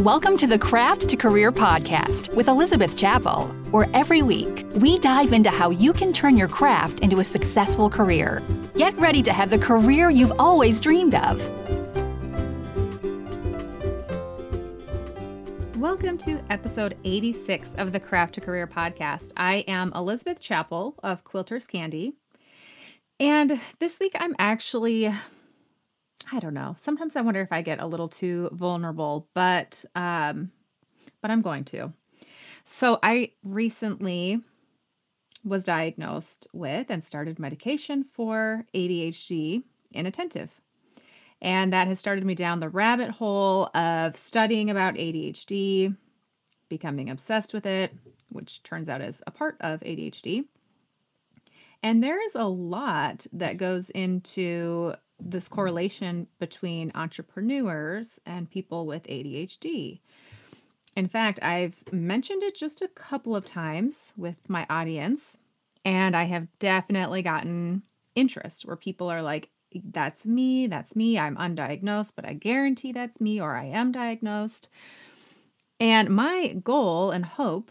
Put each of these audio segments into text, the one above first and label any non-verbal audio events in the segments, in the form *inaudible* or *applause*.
Welcome to the Craft to Career podcast with Elizabeth Chappell, where every week we dive into how you can turn your craft into a successful career. Get ready to have the career you've always dreamed of. Welcome to episode 86 of the Craft to Career podcast. I am Elizabeth Chappell of Quilters Candy. And this week I'm actually I don't know. Sometimes I wonder if I get a little too vulnerable, but um but I'm going to. So I recently was diagnosed with and started medication for ADHD inattentive. And that has started me down the rabbit hole of studying about ADHD, becoming obsessed with it, which turns out is a part of ADHD. And there is a lot that goes into this correlation between entrepreneurs and people with ADHD. In fact, I've mentioned it just a couple of times with my audience, and I have definitely gotten interest where people are like, That's me, that's me, I'm undiagnosed, but I guarantee that's me, or I am diagnosed. And my goal and hope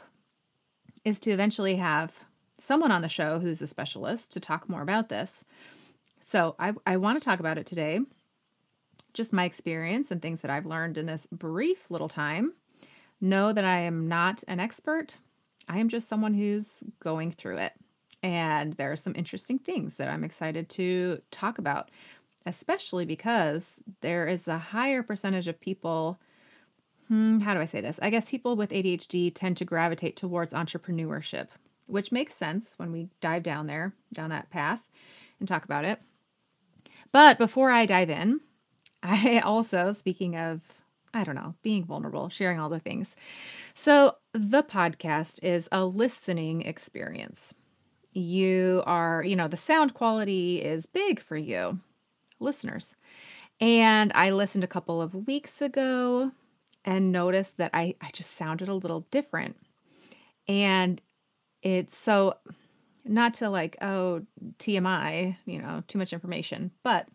is to eventually have someone on the show who's a specialist to talk more about this. So I, I want to talk about it today, just my experience and things that I've learned in this brief little time. Know that I am not an expert. I am just someone who's going through it. And there are some interesting things that I'm excited to talk about, especially because there is a higher percentage of people. Hmm, how do I say this? I guess people with ADHD tend to gravitate towards entrepreneurship, which makes sense when we dive down there, down that path, and talk about it. But before I dive in, I *laughs* also, speaking of, I don't know, being vulnerable, sharing all the things. So, the podcast is a listening experience. You are, you know, the sound quality is big for you, listeners. And I listened a couple of weeks ago and noticed that I, I just sounded a little different. And it's so not to like, oh, TMI, you know, too much information, but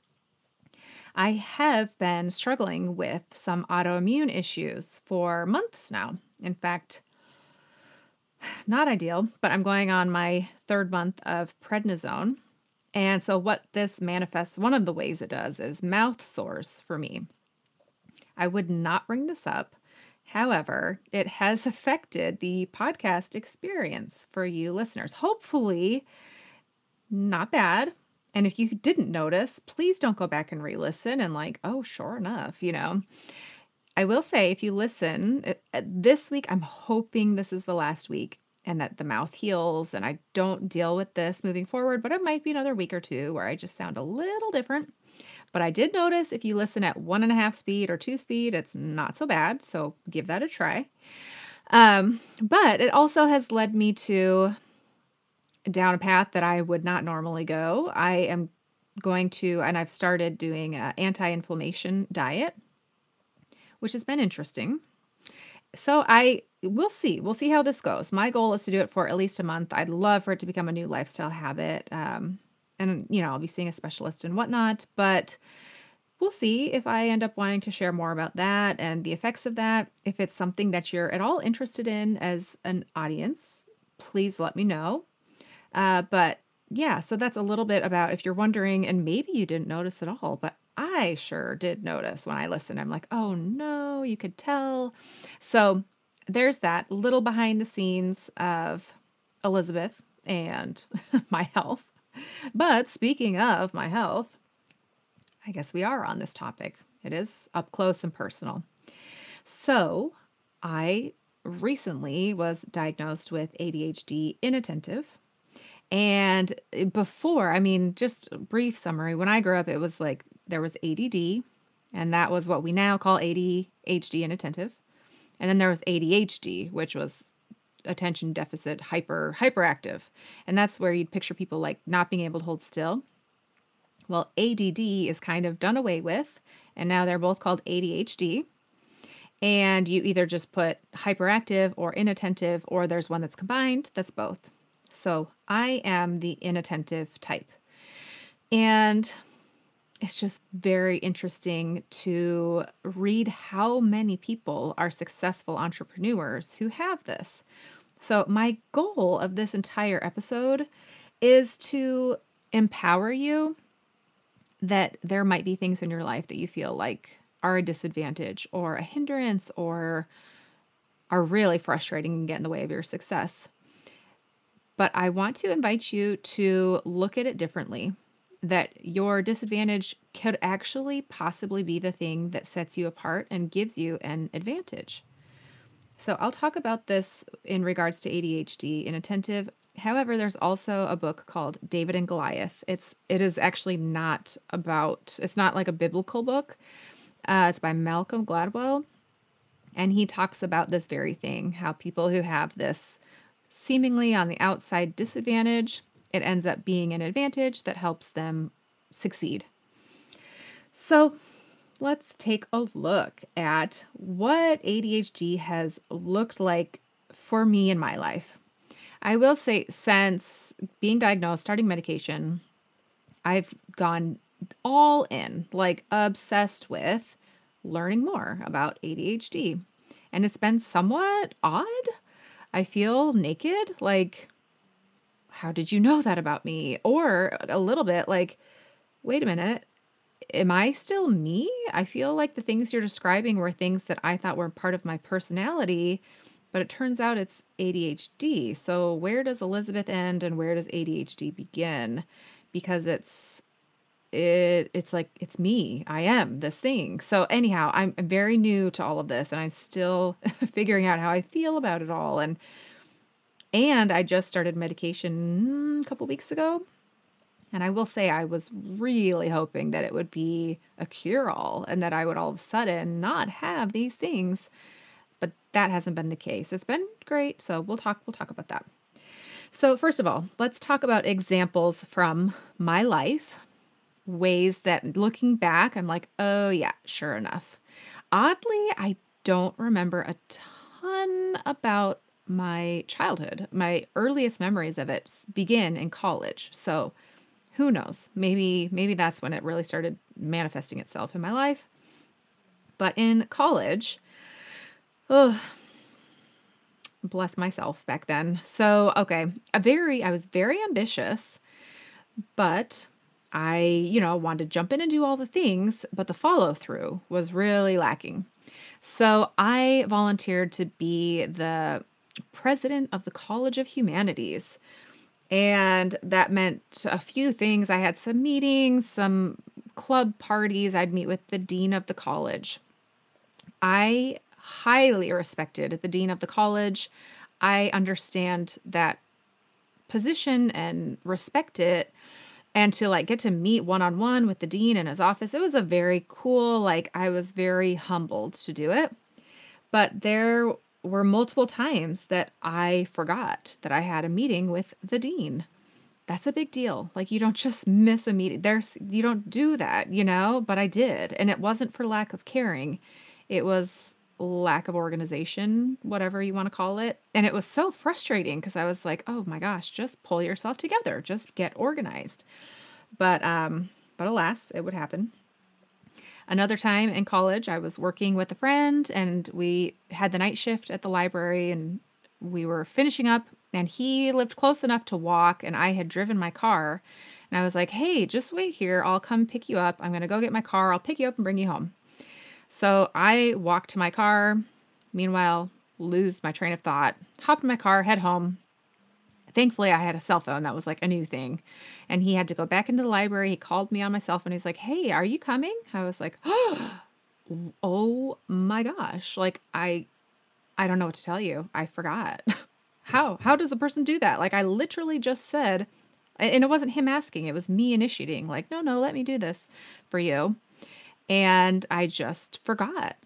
I have been struggling with some autoimmune issues for months now. In fact, *sighs* not ideal, but I'm going on my third month of prednisone. And so, what this manifests, one of the ways it does is mouth sores for me. I would not bring this up However, it has affected the podcast experience for you listeners. Hopefully, not bad. And if you didn't notice, please don't go back and re listen and, like, oh, sure enough, you know. I will say, if you listen uh, this week, I'm hoping this is the last week and that the mouth heals and I don't deal with this moving forward, but it might be another week or two where I just sound a little different. But I did notice if you listen at one and a half speed or two speed, it's not so bad. So give that a try. Um, but it also has led me to down a path that I would not normally go. I am going to, and I've started doing an anti inflammation diet, which has been interesting. So I we'll see. We'll see how this goes. My goal is to do it for at least a month. I'd love for it to become a new lifestyle habit. Um, and you know, I'll be seeing a specialist and whatnot, but we'll see if I end up wanting to share more about that and the effects of that. If it's something that you're at all interested in as an audience, please let me know. Uh, but yeah, so that's a little bit about if you're wondering, and maybe you didn't notice at all, but I sure did notice when I listened. I'm like, oh no, you could tell. So there's that little behind the scenes of Elizabeth and *laughs* my health. But speaking of my health, I guess we are on this topic. It is up close and personal. So, I recently was diagnosed with ADHD inattentive. And before, I mean, just brief summary, when I grew up, it was like there was ADD, and that was what we now call ADHD inattentive. And then there was ADHD, which was attention deficit hyper hyperactive. And that's where you'd picture people like not being able to hold still. Well add is kind of done away with and now they're both called adhd and you either just put hyperactive or inattentive or there's one that's combined that's both. So i am the inattentive type. And it's just very interesting to read how many people are successful entrepreneurs who have this. So, my goal of this entire episode is to empower you that there might be things in your life that you feel like are a disadvantage or a hindrance or are really frustrating and get in the way of your success. But I want to invite you to look at it differently that your disadvantage could actually possibly be the thing that sets you apart and gives you an advantage. So I'll talk about this in regards to ADHD inattentive. However, there's also a book called David and Goliath. It's it is actually not about it's not like a biblical book. Uh, it's by Malcolm Gladwell, and he talks about this very thing: how people who have this seemingly on the outside disadvantage it ends up being an advantage that helps them succeed. So let's take a look at what ADHD has looked like for me in my life. I will say, since being diagnosed, starting medication, I've gone all in, like obsessed with learning more about ADHD. And it's been somewhat odd. I feel naked. Like, how did you know that about me? Or a little bit like, wait a minute, am I still me? I feel like the things you're describing were things that I thought were part of my personality, but it turns out it's ADHD. So where does Elizabeth end and where does ADHD begin? Because it's it it's like it's me. I am this thing. So anyhow, I'm very new to all of this and I'm still *laughs* figuring out how I feel about it all and and I just started medication a couple weeks ago. And I will say, I was really hoping that it would be a cure all and that I would all of a sudden not have these things. But that hasn't been the case. It's been great. So we'll talk, we'll talk about that. So, first of all, let's talk about examples from my life, ways that looking back, I'm like, oh, yeah, sure enough. Oddly, I don't remember a ton about my childhood. My earliest memories of it begin in college. So who knows? Maybe maybe that's when it really started manifesting itself in my life. But in college, oh, bless myself back then. So, okay, a very I was very ambitious, but I, you know, wanted to jump in and do all the things, but the follow through was really lacking. So I volunteered to be the president of the College of Humanities. And that meant a few things. I had some meetings, some club parties. I'd meet with the dean of the college. I highly respected the dean of the college. I understand that position and respect it. And to like get to meet one on one with the dean in his office, it was a very cool, like, I was very humbled to do it. But there were multiple times that I forgot that I had a meeting with the dean. That's a big deal. Like you don't just miss a meeting. There's you don't do that, you know, but I did. And it wasn't for lack of caring. It was lack of organization, whatever you want to call it. And it was so frustrating because I was like, "Oh my gosh, just pull yourself together. Just get organized." But um but alas, it would happen. Another time in college, I was working with a friend and we had the night shift at the library and we were finishing up and he lived close enough to walk and I had driven my car and I was like, "Hey, just wait here. I'll come pick you up. I'm going to go get my car. I'll pick you up and bring you home." So, I walked to my car. Meanwhile, lose my train of thought. Hop in my car, head home. Thankfully, I had a cell phone. That was like a new thing. And he had to go back into the library. He called me on my cell phone. He's like, Hey, are you coming? I was like, *gasps* Oh my gosh. Like, I. I don't know what to tell you. I forgot. *laughs* how? How does a person do that? Like I literally just said and it wasn't him asking, it was me initiating like, "No, no, let me do this for you." And I just forgot.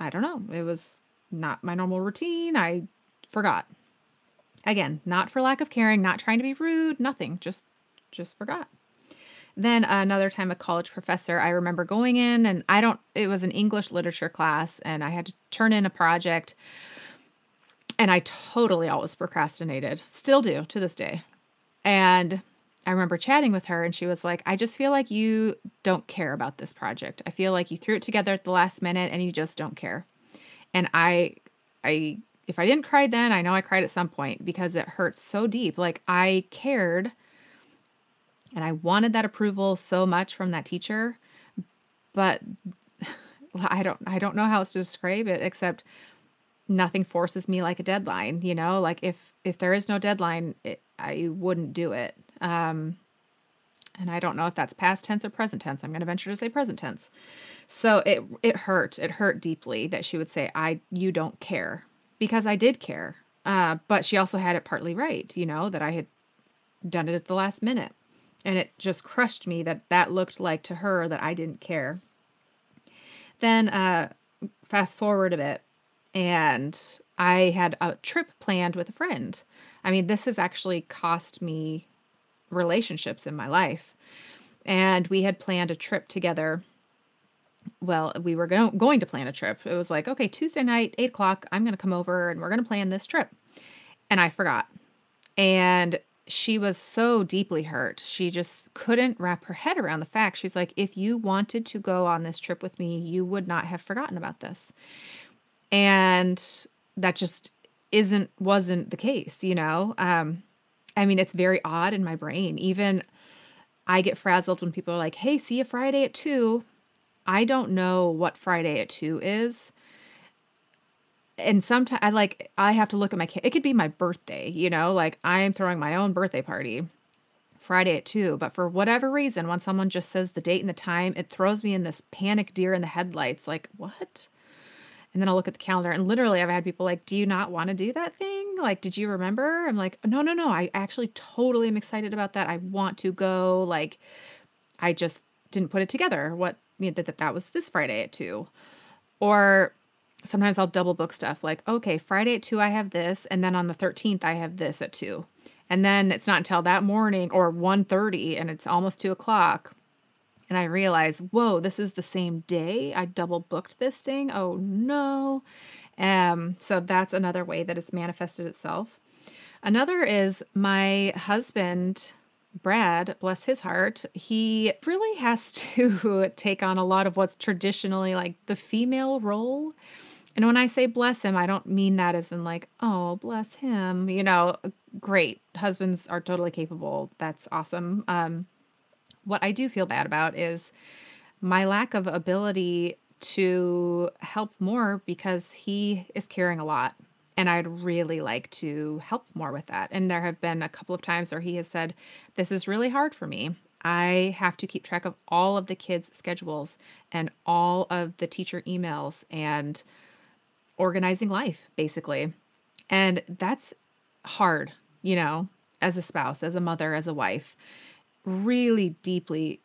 I don't know. It was not my normal routine. I forgot. Again, not for lack of caring, not trying to be rude, nothing, just just forgot. Then another time a college professor, I remember going in and I don't it was an English literature class and I had to turn in a project and I totally always procrastinated. Still do to this day. And I remember chatting with her and she was like, I just feel like you don't care about this project. I feel like you threw it together at the last minute and you just don't care. And I, I, if I didn't cry then, I know I cried at some point because it hurts so deep. Like I cared and I wanted that approval so much from that teacher, but *laughs* I don't, I don't know how else to describe it except nothing forces me like a deadline, you know, like if, if there is no deadline, it, I wouldn't do it. Um, and I don't know if that's past tense or present tense. I'm going to venture to say present tense. So it it hurt. It hurt deeply that she would say, "I you don't care," because I did care. Uh, but she also had it partly right. You know that I had done it at the last minute, and it just crushed me that that looked like to her that I didn't care. Then uh, fast forward a bit, and I had a trip planned with a friend. I mean, this has actually cost me relationships in my life. And we had planned a trip together. Well, we were go- going to plan a trip. It was like, okay, Tuesday night, eight o'clock, I'm going to come over and we're going to plan this trip. And I forgot. And she was so deeply hurt. She just couldn't wrap her head around the fact. She's like, if you wanted to go on this trip with me, you would not have forgotten about this. And that just isn't, wasn't the case, you know? Um, I mean, it's very odd in my brain. Even I get frazzled when people are like, hey, see you Friday at two. I don't know what Friday at two is. And sometimes I like, I have to look at my, it could be my birthday, you know, like I am throwing my own birthday party Friday at two. But for whatever reason, when someone just says the date and the time, it throws me in this panic deer in the headlights. Like, what? And then I'll look at the calendar and literally I've had people like, Do you not want to do that thing? Like, did you remember? I'm like, No, no, no. I actually totally am excited about that. I want to go. Like, I just didn't put it together. What you know, that, that that was this Friday at two. Or sometimes I'll double book stuff like, okay, Friday at two, I have this. And then on the 13th, I have this at two. And then it's not until that morning or 1.30 and it's almost two o'clock and I realize, whoa, this is the same day. I double booked this thing. Oh no. Um, so that's another way that it's manifested itself. Another is my husband, Brad, bless his heart, he really has *laughs* to take on a lot of what's traditionally like the female role. And when I say bless him, I don't mean that as in like, oh, bless him. You know, great. Husbands are totally capable. That's awesome. Um, what I do feel bad about is my lack of ability to help more because he is carrying a lot and I'd really like to help more with that. And there have been a couple of times where he has said, This is really hard for me. I have to keep track of all of the kids' schedules and all of the teacher emails and organizing life, basically. And that's hard, you know, as a spouse, as a mother, as a wife really deeply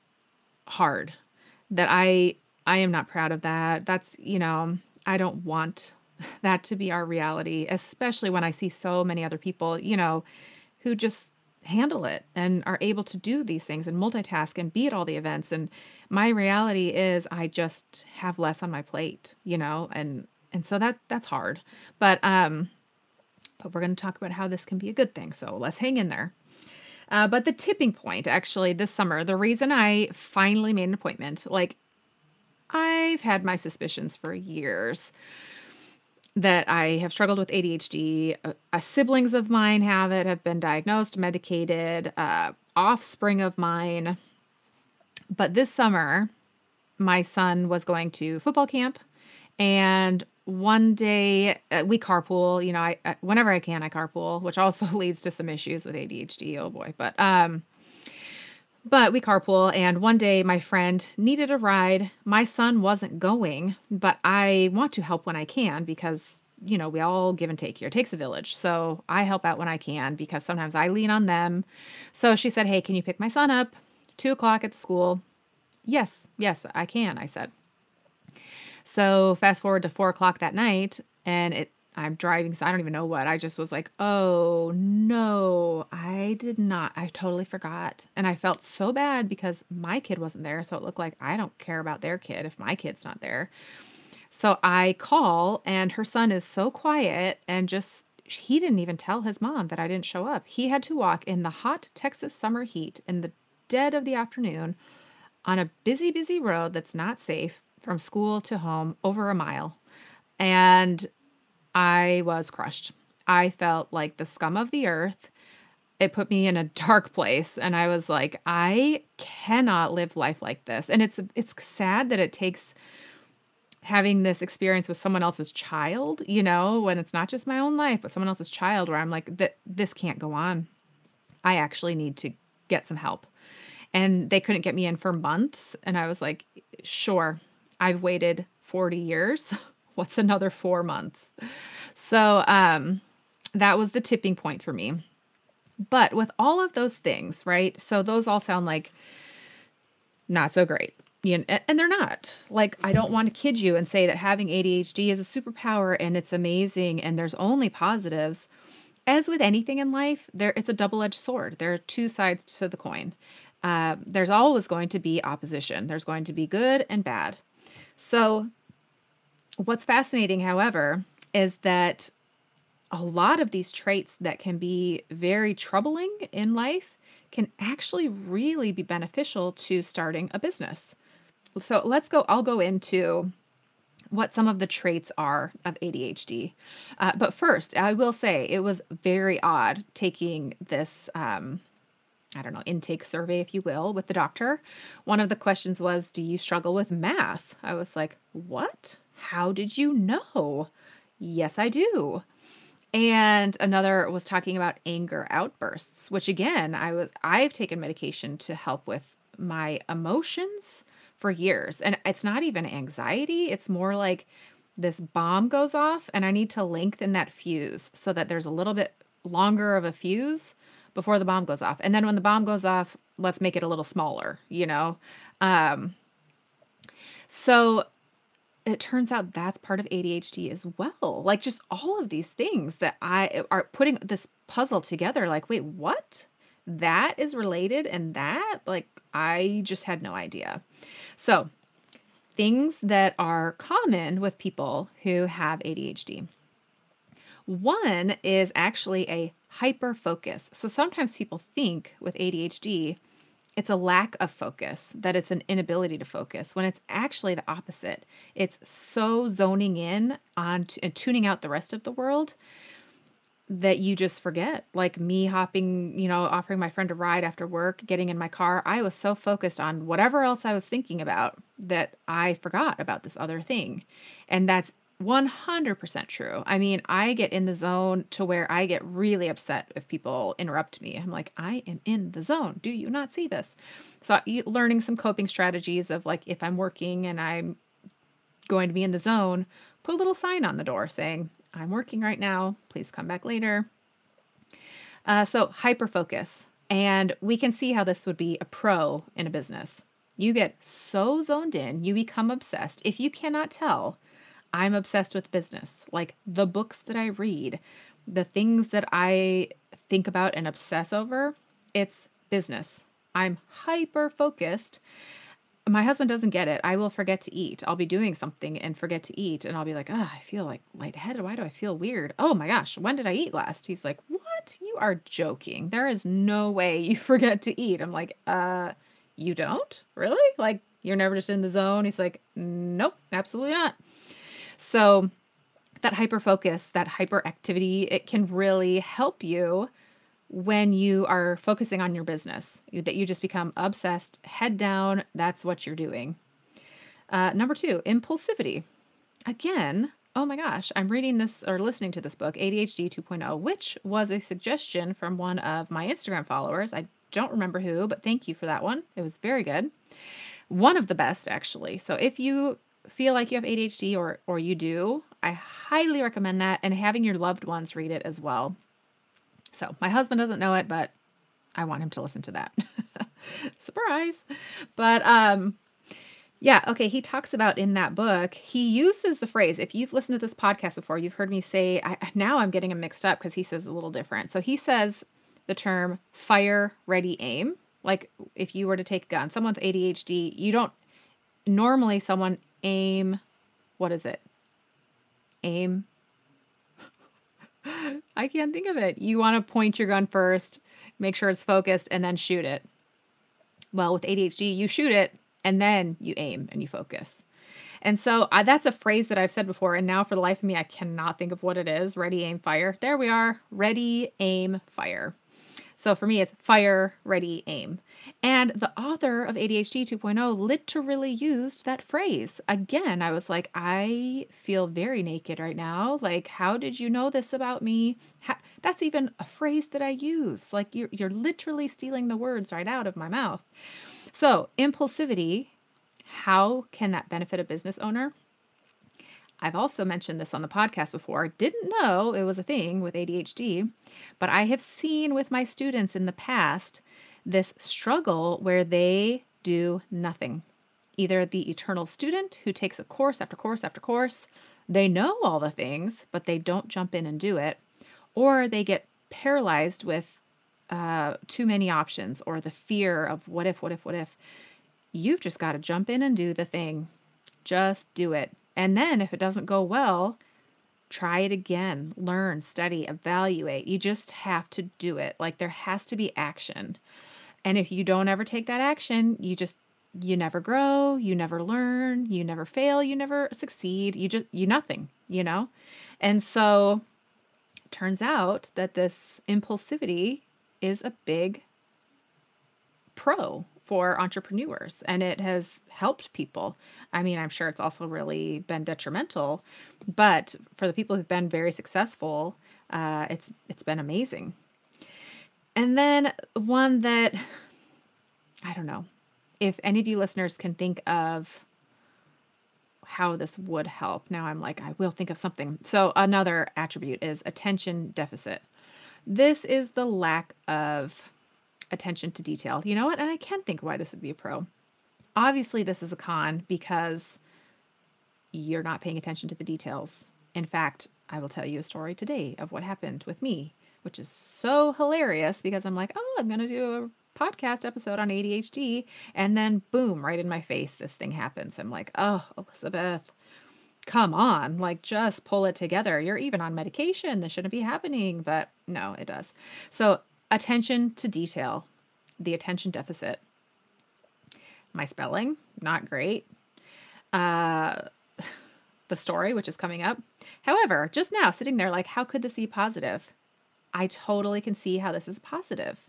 hard that I I am not proud of that. That's, you know, I don't want that to be our reality, especially when I see so many other people, you know, who just handle it and are able to do these things and multitask and be at all the events and my reality is I just have less on my plate, you know, and and so that that's hard. But um but we're going to talk about how this can be a good thing. So let's hang in there. Uh, but the tipping point, actually, this summer, the reason I finally made an appointment, like I've had my suspicions for years that I have struggled with ADHD. Uh, uh, siblings of mine have it, have been diagnosed, medicated, uh, offspring of mine. But this summer, my son was going to football camp and one day uh, we carpool you know I, I, whenever i can i carpool which also *laughs* leads to some issues with adhd oh boy but um but we carpool and one day my friend needed a ride. My son wasn't going but i want to help when i can because you know we all give and take here. It takes a village. So i help out when i can because sometimes i lean on them. So she said hey can you pick my son up? Two o'clock at the school. Yes yes i can i said. So fast forward to four o'clock that night, and it I'm driving, so I don't even know what. I just was like, oh no, I did not. I totally forgot. And I felt so bad because my kid wasn't there. So it looked like I don't care about their kid if my kid's not there. So I call, and her son is so quiet and just he didn't even tell his mom that I didn't show up. He had to walk in the hot Texas summer heat in the dead of the afternoon on a busy, busy road that's not safe from school to home over a mile. And I was crushed. I felt like the scum of the earth. It put me in a dark place and I was like I cannot live life like this. And it's it's sad that it takes having this experience with someone else's child, you know, when it's not just my own life, but someone else's child where I'm like that this can't go on. I actually need to get some help. And they couldn't get me in for months and I was like, "Sure. I've waited 40 years. *laughs* What's another 4 months?" So, um that was the tipping point for me. But with all of those things, right? So those all sound like not so great you know, and they're not. Like, I don't want to kid you and say that having ADHD is a superpower and it's amazing and there's only positives. As with anything in life, there it's a double-edged sword. There are two sides to the coin. Uh, there's always going to be opposition. There's going to be good and bad. So, what's fascinating, however, is that a lot of these traits that can be very troubling in life can actually really be beneficial to starting a business. So let's go, I'll go into what some of the traits are of ADHD. Uh, but first, I will say it was very odd taking this. Um, I don't know, intake survey, if you will, with the doctor. One of the questions was, Do you struggle with math? I was like, What? How did you know? Yes, I do. And another was talking about anger outbursts, which again, I was I've taken medication to help with my emotions for years. And it's not even anxiety, it's more like this bomb goes off and I need to lengthen that fuse so that there's a little bit longer of a fuse before the bomb goes off. And then when the bomb goes off, let's make it a little smaller, you know? Um, so it turns out that's part of ADHD as well. Like just all of these things that I are putting this puzzle together like, wait, what? That is related and that like I just had no idea. So, things that are common with people who have ADHD. One is actually a hyper focus. So sometimes people think with ADHD, it's a lack of focus, that it's an inability to focus, when it's actually the opposite. It's so zoning in on t- and tuning out the rest of the world that you just forget. Like me hopping, you know, offering my friend a ride after work, getting in my car, I was so focused on whatever else I was thinking about that I forgot about this other thing. And that's 100% true. I mean, I get in the zone to where I get really upset if people interrupt me. I'm like, I am in the zone. Do you not see this? So, learning some coping strategies of like, if I'm working and I'm going to be in the zone, put a little sign on the door saying, I'm working right now. Please come back later. Uh, so, hyper focus. And we can see how this would be a pro in a business. You get so zoned in, you become obsessed. If you cannot tell, I'm obsessed with business. Like the books that I read, the things that I think about and obsess over, it's business. I'm hyper focused my husband doesn't get it. I will forget to eat. I'll be doing something and forget to eat. And I'll be like, oh, I feel like lightheaded. Why do I feel weird? Oh my gosh, when did I eat last? He's like, what? You are joking. There is no way you *laughs* forget to eat. I'm like, uh, you don't? Really? Like, you're never just in the zone? He's like, nope, absolutely not. So, that hyper focus, that hyperactivity, it can really help you when you are focusing on your business, that you just become obsessed, head down, that's what you're doing. Uh, number two, impulsivity. Again, oh my gosh, I'm reading this or listening to this book, ADHD 2.0, which was a suggestion from one of my Instagram followers. I don't remember who, but thank you for that one. It was very good. One of the best, actually. So if you feel like you have ADHD or or you do, I highly recommend that and having your loved ones read it as well. So my husband doesn't know it, but I want him to listen to that. *laughs* Surprise. But um yeah, okay, he talks about in that book, he uses the phrase, if you've listened to this podcast before, you've heard me say, I, now I'm getting him mixed up because he says a little different. So he says the term fire, ready, aim. Like if you were to take a gun, someone's ADHD, you don't normally someone aim, what is it? Aim, I *laughs* I can't think of it. You want to point your gun first, make sure it's focused, and then shoot it. Well, with ADHD, you shoot it and then you aim and you focus. And so uh, that's a phrase that I've said before. And now, for the life of me, I cannot think of what it is. Ready, aim, fire. There we are. Ready, aim, fire. So for me, it's fire, ready, aim. And the author of ADHD 2.0 literally used that phrase. Again, I was like, I feel very naked right now. Like, how did you know this about me? How, that's even a phrase that I use. Like, you're, you're literally stealing the words right out of my mouth. So, impulsivity, how can that benefit a business owner? I've also mentioned this on the podcast before. Didn't know it was a thing with ADHD, but I have seen with my students in the past this struggle where they do nothing. Either the eternal student who takes a course after course after course, they know all the things, but they don't jump in and do it, or they get paralyzed with uh, too many options or the fear of what if, what if, what if. You've just got to jump in and do the thing. Just do it. And then if it doesn't go well, try it again, learn, study, evaluate. You just have to do it. Like there has to be action. And if you don't ever take that action, you just you never grow, you never learn, you never fail, you never succeed. You just you nothing, you know? And so turns out that this impulsivity is a big pro for entrepreneurs and it has helped people. I mean, I'm sure it's also really been detrimental, but for the people who've been very successful, uh, it's it's been amazing. And then one that I don't know if any of you listeners can think of how this would help. Now I'm like, I will think of something. So, another attribute is attention deficit. This is the lack of attention to detail. You know what? And I can think why this would be a pro. Obviously, this is a con because you're not paying attention to the details. In fact, I will tell you a story today of what happened with me, which is so hilarious because I'm like, oh, I'm going to do a podcast episode on ADHD. And then, boom, right in my face, this thing happens. I'm like, oh, Elizabeth, come on, like just pull it together. You're even on medication. This shouldn't be happening. But no, it does. So, attention to detail, the attention deficit. My spelling, not great. Uh, *laughs* the story, which is coming up. However, just now sitting there, like, how could this be positive? I totally can see how this is positive.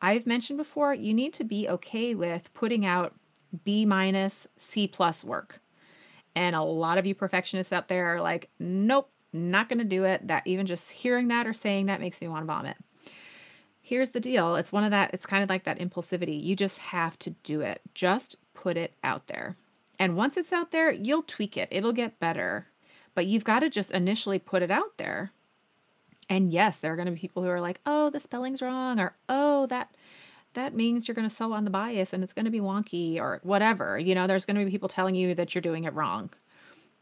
I've mentioned before, you need to be okay with putting out B minus, C plus work. And a lot of you perfectionists out there are like, nope, not going to do it. That even just hearing that or saying that makes me want to vomit here's the deal. It's one of that it's kind of like that impulsivity. You just have to do it. Just put it out there. And once it's out there you'll tweak it. It'll get better. But you've got to just initially put it out there. And yes there are going to be people who are like oh the spelling's wrong or oh that that means you're going to sew on the bias and it's going to be wonky or whatever. You know there's going to be people telling you that you're doing it wrong.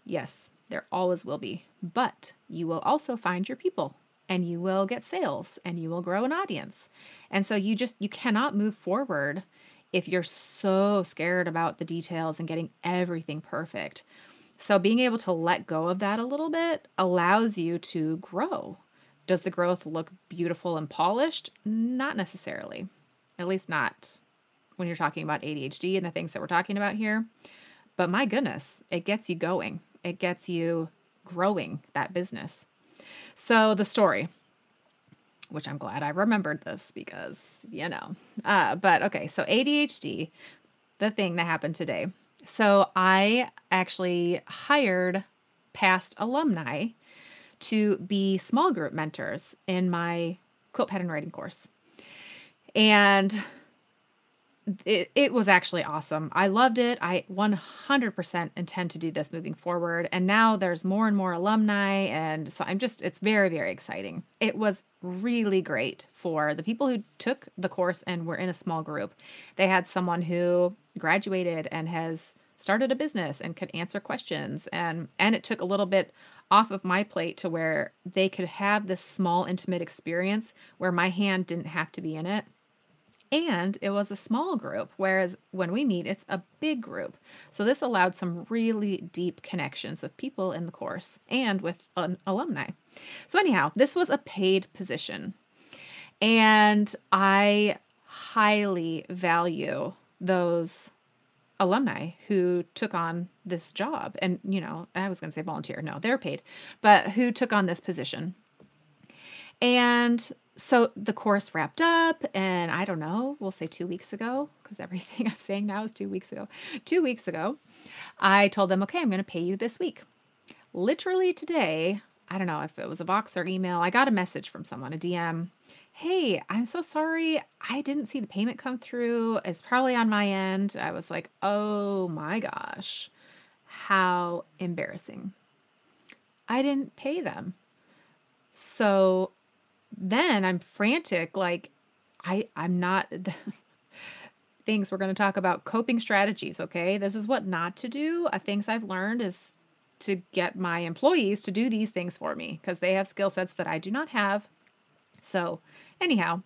Yes there always will be. But you will also find your people and you will get sales and you will grow an audience. And so you just you cannot move forward if you're so scared about the details and getting everything perfect. So being able to let go of that a little bit allows you to grow. Does the growth look beautiful and polished? Not necessarily. At least not when you're talking about ADHD and the things that we're talking about here. But my goodness, it gets you going. It gets you growing that business. So the story, which I'm glad I remembered this because, you know. Uh, but okay, so ADHD, the thing that happened today. So I actually hired past alumni to be small group mentors in my quilt pattern writing course. And it, it was actually awesome. I loved it. I 100% intend to do this moving forward. And now there's more and more alumni. And so I'm just, it's very, very exciting. It was really great for the people who took the course and were in a small group. They had someone who graduated and has started a business and could answer questions and and it took a little bit off of my plate to where they could have this small intimate experience where my hand didn't have to be in it And it was a small group, whereas when we meet, it's a big group. So this allowed some really deep connections with people in the course and with alumni. So, anyhow, this was a paid position. And I highly value those alumni who took on this job. And, you know, I was going to say volunteer. No, they're paid, but who took on this position. And so the course wrapped up, and I don't know, we'll say two weeks ago, because everything *laughs* I'm saying now is two weeks ago. Two weeks ago, I told them, okay, I'm going to pay you this week. Literally today, I don't know if it was a box or email, I got a message from someone, a DM. Hey, I'm so sorry. I didn't see the payment come through. It's probably on my end. I was like, oh my gosh, how embarrassing. I didn't pay them. So then I'm frantic like I I'm not *laughs* things we're going to talk about coping strategies, okay? This is what not to do. Uh, things I've learned is to get my employees to do these things for me because they have skill sets that I do not have. So, anyhow,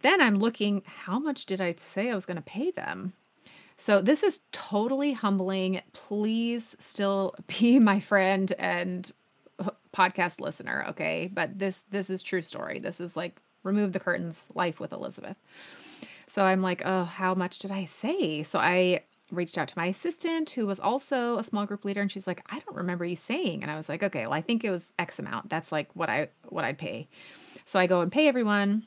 then I'm looking how much did I say I was going to pay them? So, this is totally humbling. Please still *laughs* be my friend and podcast listener, okay? But this this is true story. This is like remove the curtains life with Elizabeth. So I'm like, "Oh, how much did I say?" So I reached out to my assistant who was also a small group leader and she's like, "I don't remember you saying." And I was like, "Okay, well, I think it was X amount. That's like what I what I'd pay." So I go and pay everyone.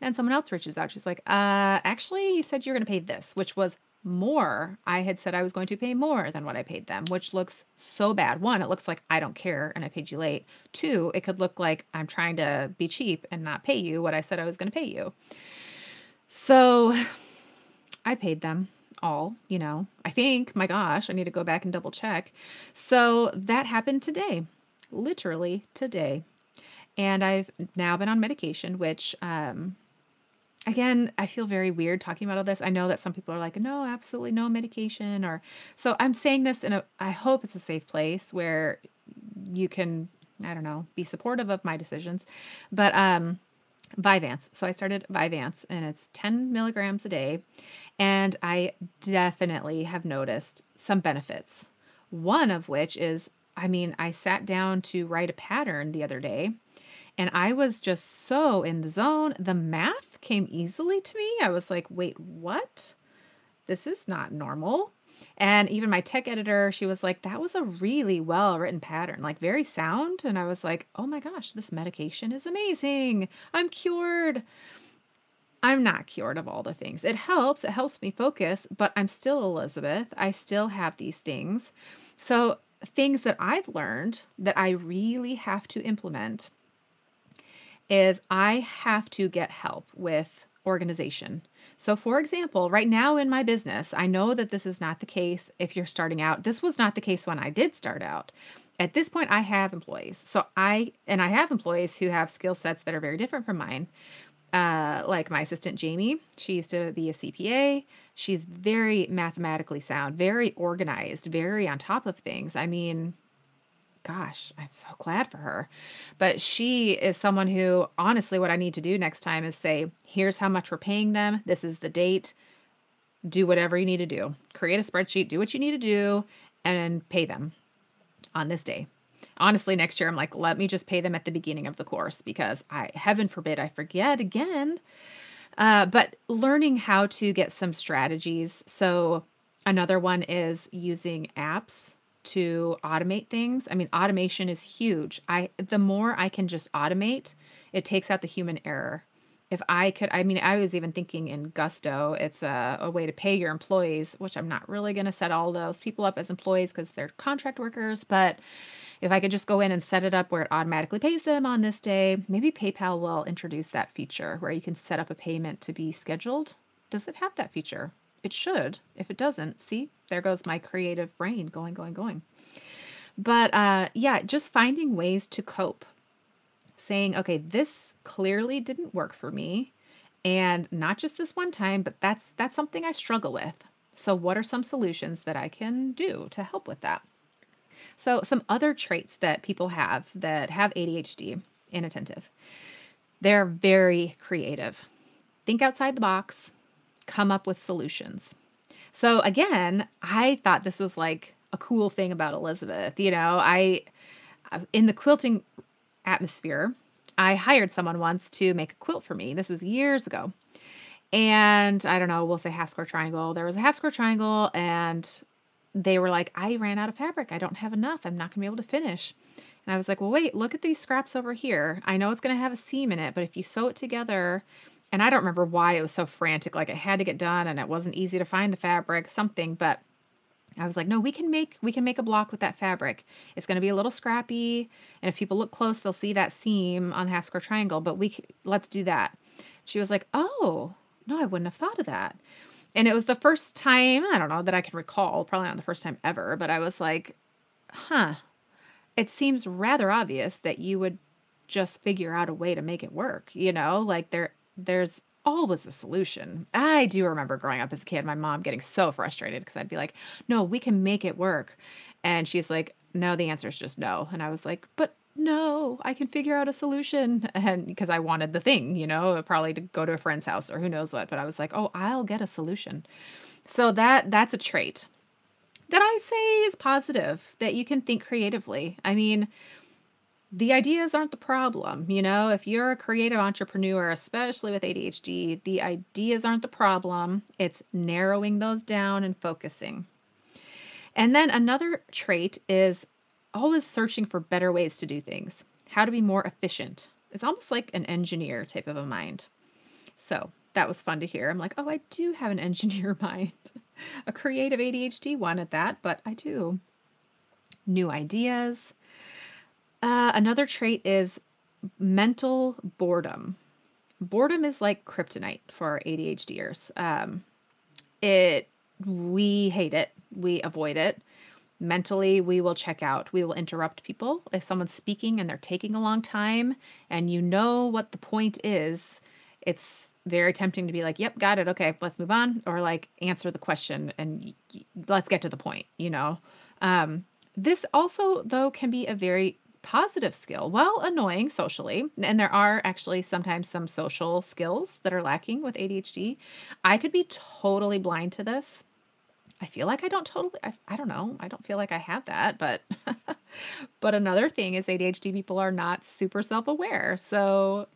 Then someone else reaches out. She's like, "Uh, actually, you said you're going to pay this," which was more. I had said I was going to pay more than what I paid them, which looks so bad. One, it looks like I don't care and I paid you late. Two, it could look like I'm trying to be cheap and not pay you what I said I was going to pay you. So I paid them all, you know. I think, my gosh, I need to go back and double check. So that happened today, literally today. And I've now been on medication, which um, again, I feel very weird talking about all this. I know that some people are like, no, absolutely no medication, or so I'm saying this in a, I hope it's a safe place where you can, I don't know, be supportive of my decisions. But, um, Vyvanse. So I started Vyvanse and it's 10 milligrams a day. And I definitely have noticed some benefits. One of which is, I mean, I sat down to write a pattern the other day and I was just so in the zone. The math came easily to me. I was like, wait, what? This is not normal. And even my tech editor, she was like, that was a really well written pattern, like very sound. And I was like, oh my gosh, this medication is amazing. I'm cured. I'm not cured of all the things. It helps, it helps me focus, but I'm still Elizabeth. I still have these things. So, things that I've learned that I really have to implement is I have to get help with organization. So, for example, right now in my business, I know that this is not the case if you're starting out. This was not the case when I did start out. At this point, I have employees. So, I, and I have employees who have skill sets that are very different from mine. Uh, like my assistant Jamie, she used to be a CPA. She's very mathematically sound, very organized, very on top of things. I mean, gosh, I'm so glad for her. But she is someone who, honestly, what I need to do next time is say, here's how much we're paying them. This is the date. Do whatever you need to do. Create a spreadsheet, do what you need to do, and pay them on this day. Honestly, next year, I'm like, let me just pay them at the beginning of the course because I, heaven forbid, I forget again. Uh, but learning how to get some strategies. So, another one is using apps to automate things. I mean, automation is huge. I the more I can just automate, it takes out the human error. If I could, I mean, I was even thinking in Gusto, it's a, a way to pay your employees, which I'm not really going to set all those people up as employees because they're contract workers. But if I could just go in and set it up where it automatically pays them on this day, maybe PayPal will introduce that feature where you can set up a payment to be scheduled. Does it have that feature? It should. If it doesn't, see, there goes my creative brain going, going, going. But uh, yeah, just finding ways to cope. Saying, okay, this clearly didn't work for me. And not just this one time, but that's that's something I struggle with. So what are some solutions that I can do to help with that? So some other traits that people have that have ADHD, inattentive. They're very creative think outside the box, come up with solutions. So again, I thought this was like a cool thing about Elizabeth. You know, I in the quilting atmosphere, I hired someone once to make a quilt for me. This was years ago. And I don't know, we'll say half square triangle. There was a half square triangle, and they were like, I ran out of fabric. I don't have enough. I'm not going to be able to finish. And I was like, well, wait, look at these scraps over here. I know it's going to have a seam in it, but if you sew it together, and I don't remember why it was so frantic, like it had to get done and it wasn't easy to find the fabric, something, but I was like, no, we can make we can make a block with that fabric. It's going to be a little scrappy, and if people look close, they'll see that seam on the half square triangle. But we let's do that. She was like, oh no, I wouldn't have thought of that. And it was the first time I don't know that I can recall, probably not the first time ever, but I was like, huh. It seems rather obvious that you would just figure out a way to make it work. You know, like there there's always a solution. I do remember growing up as a kid, my mom getting so frustrated because I'd be like, no, we can make it work. And she's like, no, the answer is just no. And I was like, but no, I can figure out a solution. *laughs* And because I wanted the thing, you know, probably to go to a friend's house or who knows what. But I was like, oh, I'll get a solution. So that that's a trait that I say is positive, that you can think creatively. I mean, the ideas aren't the problem. You know, if you're a creative entrepreneur, especially with ADHD, the ideas aren't the problem. It's narrowing those down and focusing. And then another trait is always searching for better ways to do things, how to be more efficient. It's almost like an engineer type of a mind. So that was fun to hear. I'm like, oh, I do have an *laughs* engineer mind, a creative ADHD one at that, but I do. New ideas uh, another trait is mental boredom. Boredom is like kryptonite for ADHDers. Um, it we hate it. We avoid it. Mentally, we will check out. We will interrupt people if someone's speaking and they're taking a long time, and you know what the point is. It's very tempting to be like, "Yep, got it. Okay, let's move on," or like answer the question and let's get to the point. You know. Um, this also, though, can be a very positive skill. Well, annoying socially. And there are actually sometimes some social skills that are lacking with ADHD. I could be totally blind to this. I feel like I don't totally I, I don't know. I don't feel like I have that, but *laughs* but another thing is ADHD people are not super self-aware. So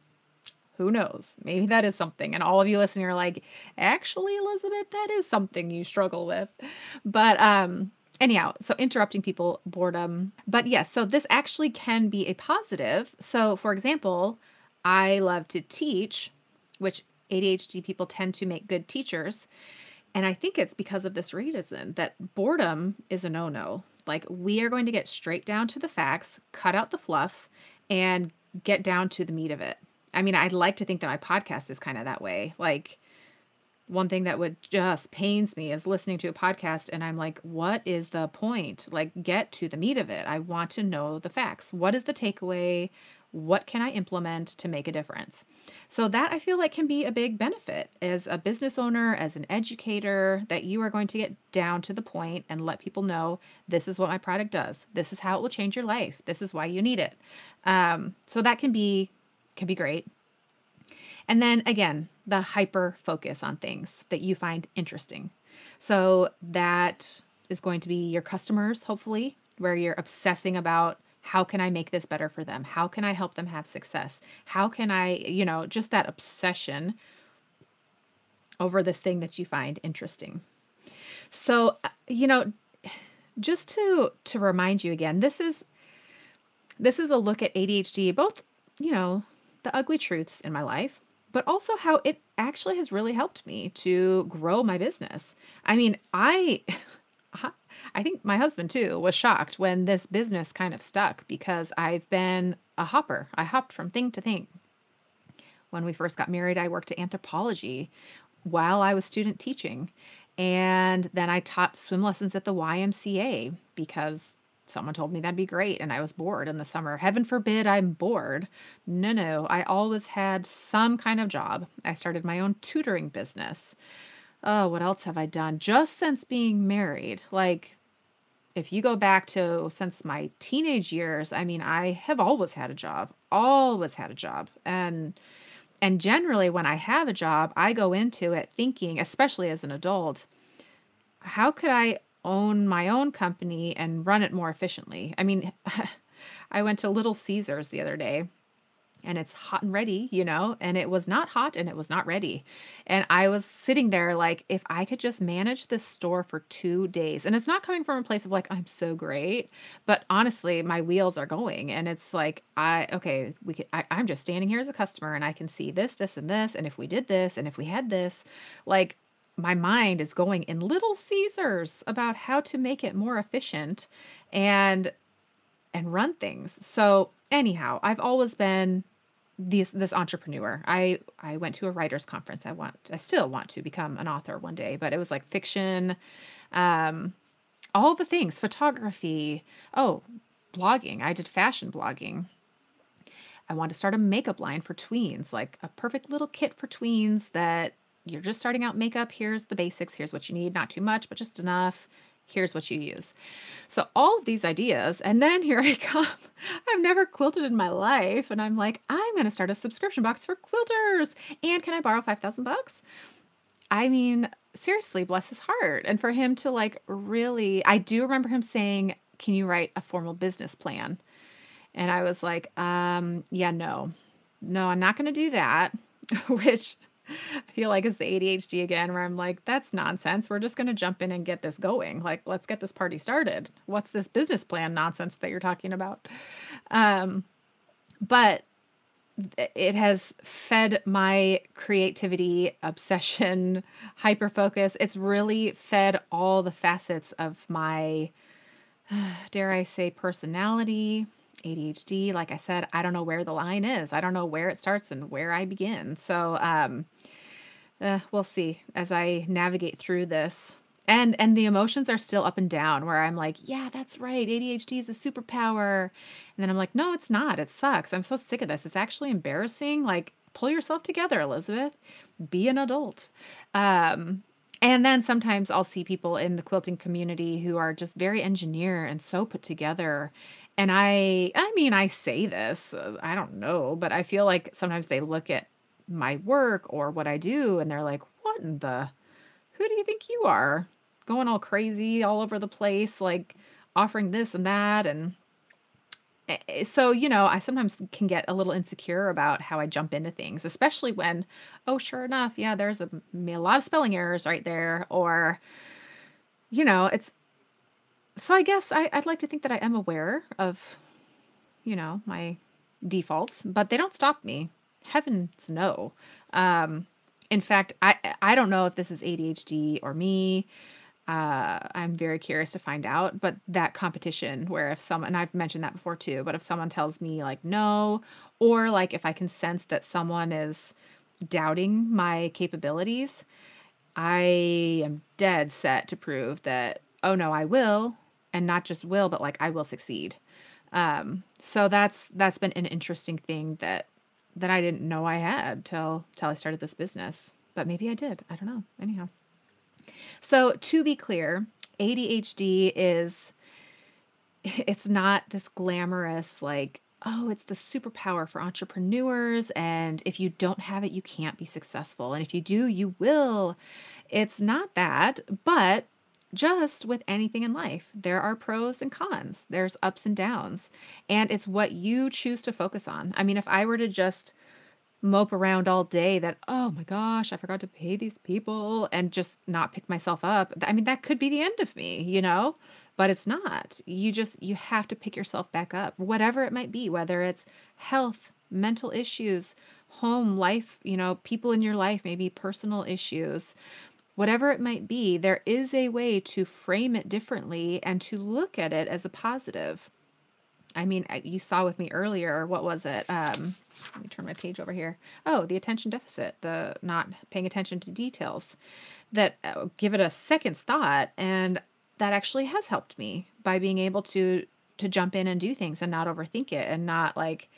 who knows? Maybe that is something. And all of you listening are like, actually, Elizabeth, that is something you struggle with. But um anyhow, so interrupting people, boredom. But yes, so this actually can be a positive. So, for example, I love to teach, which ADHD people tend to make good teachers. And I think it's because of this reason that boredom is a no no. Like, we are going to get straight down to the facts, cut out the fluff, and get down to the meat of it. I mean, I'd like to think that my podcast is kind of that way. Like, one thing that would just pains me is listening to a podcast and I'm like, what is the point? Like, get to the meat of it. I want to know the facts. What is the takeaway? What can I implement to make a difference? So, that I feel like can be a big benefit as a business owner, as an educator, that you are going to get down to the point and let people know this is what my product does. This is how it will change your life. This is why you need it. Um, so, that can be can be great. And then again, the hyper focus on things that you find interesting. So that is going to be your customers, hopefully, where you're obsessing about how can I make this better for them? How can I help them have success? How can I, you know, just that obsession over this thing that you find interesting. So, uh, you know, just to to remind you again, this is this is a look at ADHD, both, you know, the ugly truths in my life, but also how it actually has really helped me to grow my business. I mean, *laughs* I I think my husband too was shocked when this business kind of stuck because I've been a hopper. I hopped from thing to thing. When we first got married, I worked at Anthropologie while I was student teaching. And then I taught swim lessons at the YMCA because someone told me that'd be great and I was bored in the summer. Heaven forbid I'm bored. No, no, I always had some kind of job. I started my own tutoring business. Oh, what else have I done? Just since being married. Like, if you go back to since my teenage years, I mean, I have always had a job, always had a job. And And generally, when I have a job, I go into it thinking, especially as an adult, how could I own my own company and run it more efficiently? I mean, *laughs* I went to Little Caesars the other day and it's hot and ready, you know, and it was not hot and it was not ready. And I was sitting there like, if I could just manage this store for two days, and it's not coming from a place of like, I'm so great, but honestly, my wheels are going. And it's like, I, okay, we could, I, I'm just standing here as a customer and I can see this, this, and this. And if we did this, and if we had this, like, my mind is going in little Caesars about how to make it more efficient and and run things. So anyhow, I've always been this this entrepreneur. I I went to a writers conference. I want I still want to become an author one day, but it was like fiction, um, all the things, photography. Oh, blogging. I did fashion blogging. I want to start a makeup line for tweens, like a perfect little kit for tweens that you're just starting out makeup. Here's the basics. Here's what you need. Not too much, but just enough here's what you use. So all of these ideas, and then here I come. *laughs* I've never quilted in my life, and I'm like, I'm going to start a subscription box for quilters. And can I borrow 5,000 bucks? I mean, seriously, bless his heart. And for him to like really, I do remember him saying, "Can you write a formal business plan?" And I was like, um, yeah, no. No, I'm not going to do that, *laughs* which I *laughs* feel like it's the ADHD again, where I'm like, that's nonsense. We're just going to jump in and get this going. Like, let's get this party started. What's this business plan nonsense that you're talking about? Um, but it has fed my creativity, obsession, *laughs* hyper focus. It's really fed all the facets of my, *sighs* dare I say, personality, ADHD, like I said, I don't know where the line is. I don't know where it starts and where I begin. So, um, uh, we'll see as I navigate through this. And and the emotions are still up and down where I'm like, yeah, that's right. ADHD is a superpower. And then I'm like, no, it's not. It sucks. I'm so sick of this. It's actually embarrassing. Like, pull yourself together, Elizabeth. Be an adult. Um, and then sometimes I'll see people in the quilting community who are just very engineer and so put together and I I mean I say this, uh, I don't know, but I feel like sometimes they look at my work or what I do and they're like, "What in the who do you think you are? Going all crazy all over the place like offering this and that and eh, eh, so you know i sometimes can get a little insecure about how i jump into things especially when oh sure enough yeah there's a, a lot of spelling errors right there or you know it's so I guess I, I'd like to think that I am aware of, you know, my defaults, but they don't stop me. Heavens no. Um, in fact, I I don't know if this is ADHD or me. Uh, I'm very curious to find out. But that competition, where if someone, and I've mentioned that before too, but if someone tells me like no, or like if I can sense that someone is doubting my capabilities, I am dead set to prove that, oh no, I will and not just will, but like I will succeed. Um, so that's that's been an interesting thing that that I didn't know I had till till I started this business. But maybe I did. I don't know. Anyhow. So to be clear, ADHD is *laughs* it's not this glamorous like oh, it's the superpower for entrepreneurs. And if you don't have it, you can't be successful. And if you do, you will. It's not that, but just with anything in life. There are pros and cons, there's ups and downs, and it's what you choose to focus on. I mean, if I were to just mope around all day that, oh my gosh, I forgot to pay these people and just not pick myself up, I mean, that could be the end of me, you know? But it's not. You just, you have to pick yourself back up, whatever it might be, whether it's health, mental issues, home, life, you know, people in your life, maybe personal issues, whatever it might be, there is a way to frame it differently and to look at it as a positive. I mean, you saw with me earlier, what was it? Um, let me turn my page over here. Oh, the attention deficit, the not paying attention to details. That uh, give it a second's thought, and that actually has helped me by being able to to jump in and do things and not overthink it and not like.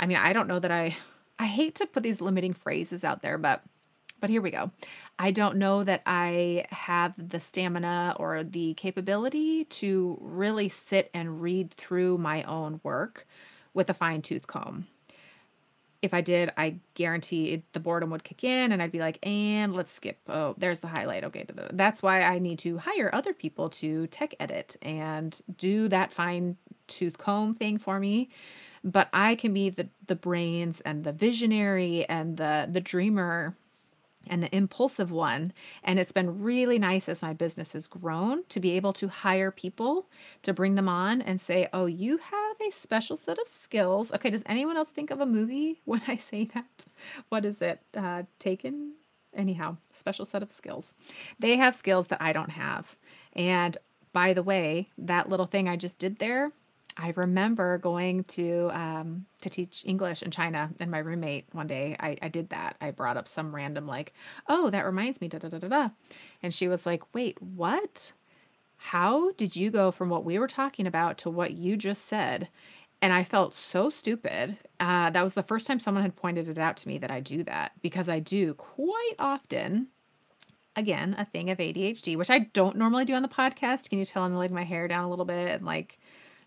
I mean, I don't know that I. I hate to put these limiting phrases out there, but but here we go. I don't know that I have the stamina or the capability to really sit and read through my own work with a fine tooth comb. if I did, I guarantee the boredom would kick in and I'd be like, and let's skip. Oh, there's the highlight. Okay. That's why I need to hire other people to tech edit and do that fine tooth comb thing for me. But I can be the, the brains and the visionary and the, the dreamer and the impulsive one. And it's been really nice as my business has grown to be able to hire people to bring them on and say, oh, you have a special set of skills. Okay, does anyone else think of a movie *laughs* when I say that? What is it? Uh, taken? Anyhow, special set of skills. They have skills that I don't have. And by the way, that little thing I just did there, I remember going to um, to teach English in China, and my roommate one day I, I did that. I brought up some random like, oh, that reminds me, da da da da da, and she was like, wait, what? How did you go from what we were talking about to what you just said? And I felt so stupid. Uh, that was the first time someone had pointed it out to me that I do that because I do quite often again a thing of ADHD, which I don't normally do on the podcast. Can you tell I'm letting my hair down a little bit and like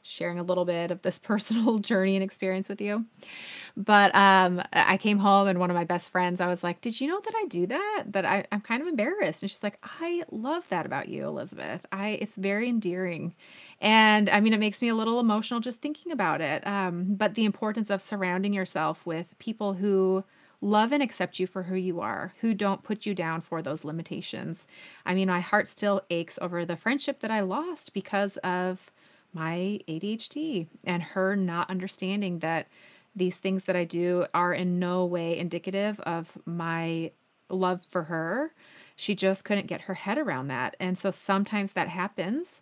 sharing a little bit of this *laughs* personal journey and experience with you. But um, I came home and one of my best friends, I was like, Did you know that I do that? That I, I'm kind of embarrassed. And she's like, I love that about you, Elizabeth. I it's very endearing. And I mean, it makes me a little emotional just thinking about it. Um, but the importance of surrounding yourself with people who love and accept you for who you are, who don't put you down for those limitations. I mean, my heart still aches over the friendship that I lost because of my ADHD and her not understanding that these things that I do are in no way indicative of my love for her. She just couldn't get her head around that. And so sometimes that happens.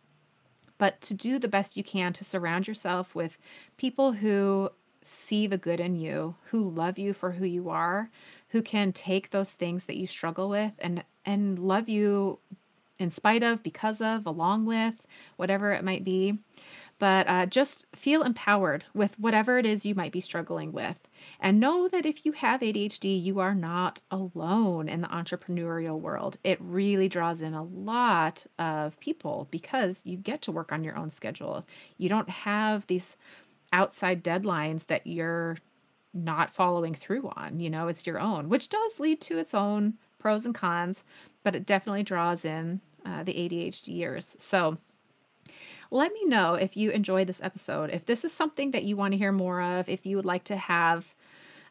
But to do the best you can to surround yourself with people who see the good in you, who love you for who you are, who can take those things that you struggle with and and love you in spite of, because of, along with, whatever it might be. But uh, just feel empowered with whatever it is you might be struggling with. And know that if you have ADHD, you are not alone in the entrepreneurial world. It really draws in a lot of people because you get to work on your own schedule. You don't have these outside deadlines that you're not following through on. You know, it's your own, which does lead to its own pros and cons, but it definitely draws in uh, the ADHDers. So let me know if you enjoyed this episode. If this is something that you want to hear more of, if you would like to have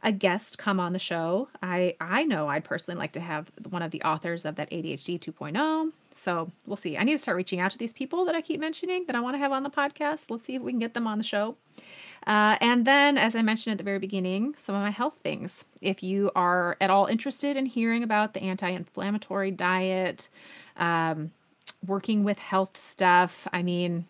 a guest come on the show. I I know I'd personally like to have one of the authors of that ADHD 2.0. So we'll see. I need to start reaching out to these people that I keep mentioning that I want to have on the podcast. Let's see if we can get them on the show. Uh, and then, as I mentioned at the very beginning, some of my health things. If you are at all interested in hearing about the anti inflammatory diet, um, working with health stuff. I mean,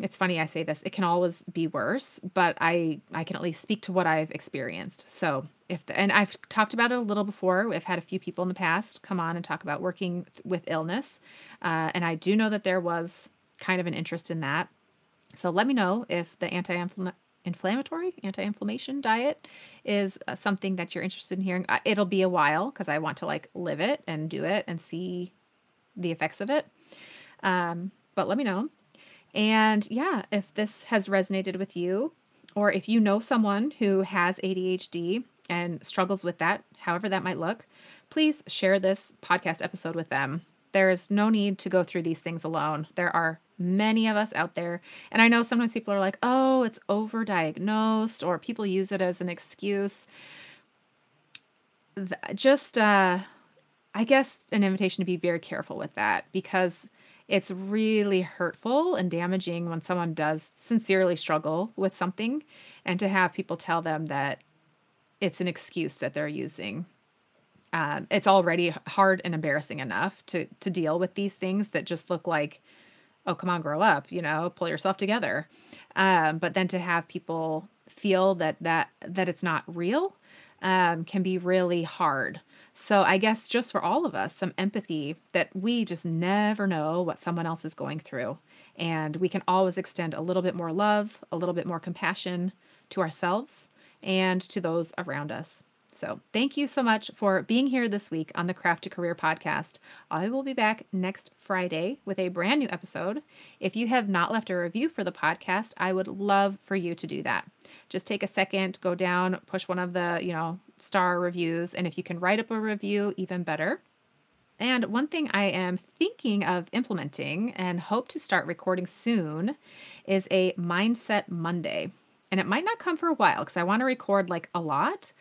it's funny I say this. It can always be worse, but I I can at least speak to what I've experienced. So if the, and I've talked about it a little before. I've had a few people in the past come on and talk about working with illness, uh, and I do know that there was kind of an interest in that. So let me know if the anti inflammatory anti-inflammation diet is uh, something that you're interested in hearing. It'll be a while because i want to like live it and do it and see the effects of it. Um, but let me know. And yeah if this has resonated with you or if you know someone who has adhd and struggles with that however that might look please share this podcast episode with them. There is no need to go through these things alone. There are many of us out there. And I know sometimes people are like, oh, it's overdiagnosed, or people use it as an excuse. Just, uh, I guess, an invitation to be very careful with that because it's really hurtful and damaging when someone does sincerely struggle with something and to have people tell them that it's an excuse that they're using. Um, it's already hard and embarrassing enough to to deal with these things that just look like oh come on grow up you know pull yourself together. Um, but then to have people feel that that that it's not real um, can be really hard. So i guess just for all of us some empathy that we just never know what someone else is going through. And we can always extend a little bit more love a little bit more compassion to ourselves and to those around us So, thank you so much for being here this week on the Craft to Career podcast. I will be back next Friday with a brand new episode. If you have not left a review for the podcast, I would love for you to do that. Just take a second, go down, push one of the, you know, star reviews, and if you can write up a review, even better. And one thing I am thinking of implementing and hope to start recording soon is a Mindset Monday. And it might not come for a while because I want to record like a lot,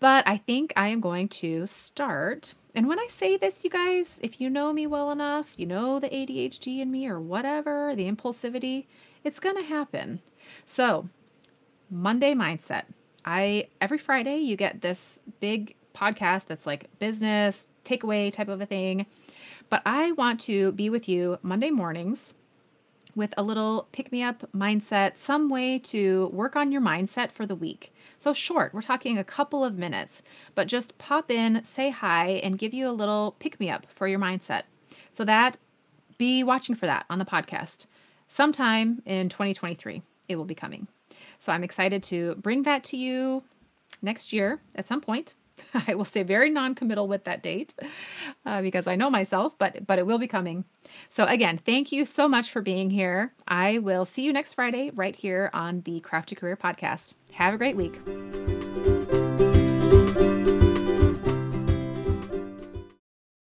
but I think I am going to start. And when I say this, you guys, if you know me well enough, you know the ADHD in me or whatever, the impulsivity, it's going to happen. So, Monday mindset. I every Friday you get this big podcast that's like business, takeaway type of a thing. But I want to be with you Monday mornings with a little pick me up mindset, some way to work on your mindset for the week. So short, we're talking a couple of minutes, but just pop in, say hi, and give you a little pick me up for your mindset. So that be watching for that on the podcast. Sometime in 2023, it will be coming. So I'm excited to bring that to you next year at some point. *laughs* I will stay very non-committal with that date uh, because I know myself, but but it will be coming. So again, thank you so much for being here. I will see you next Friday right here on the Craft to Career podcast. Have a great week.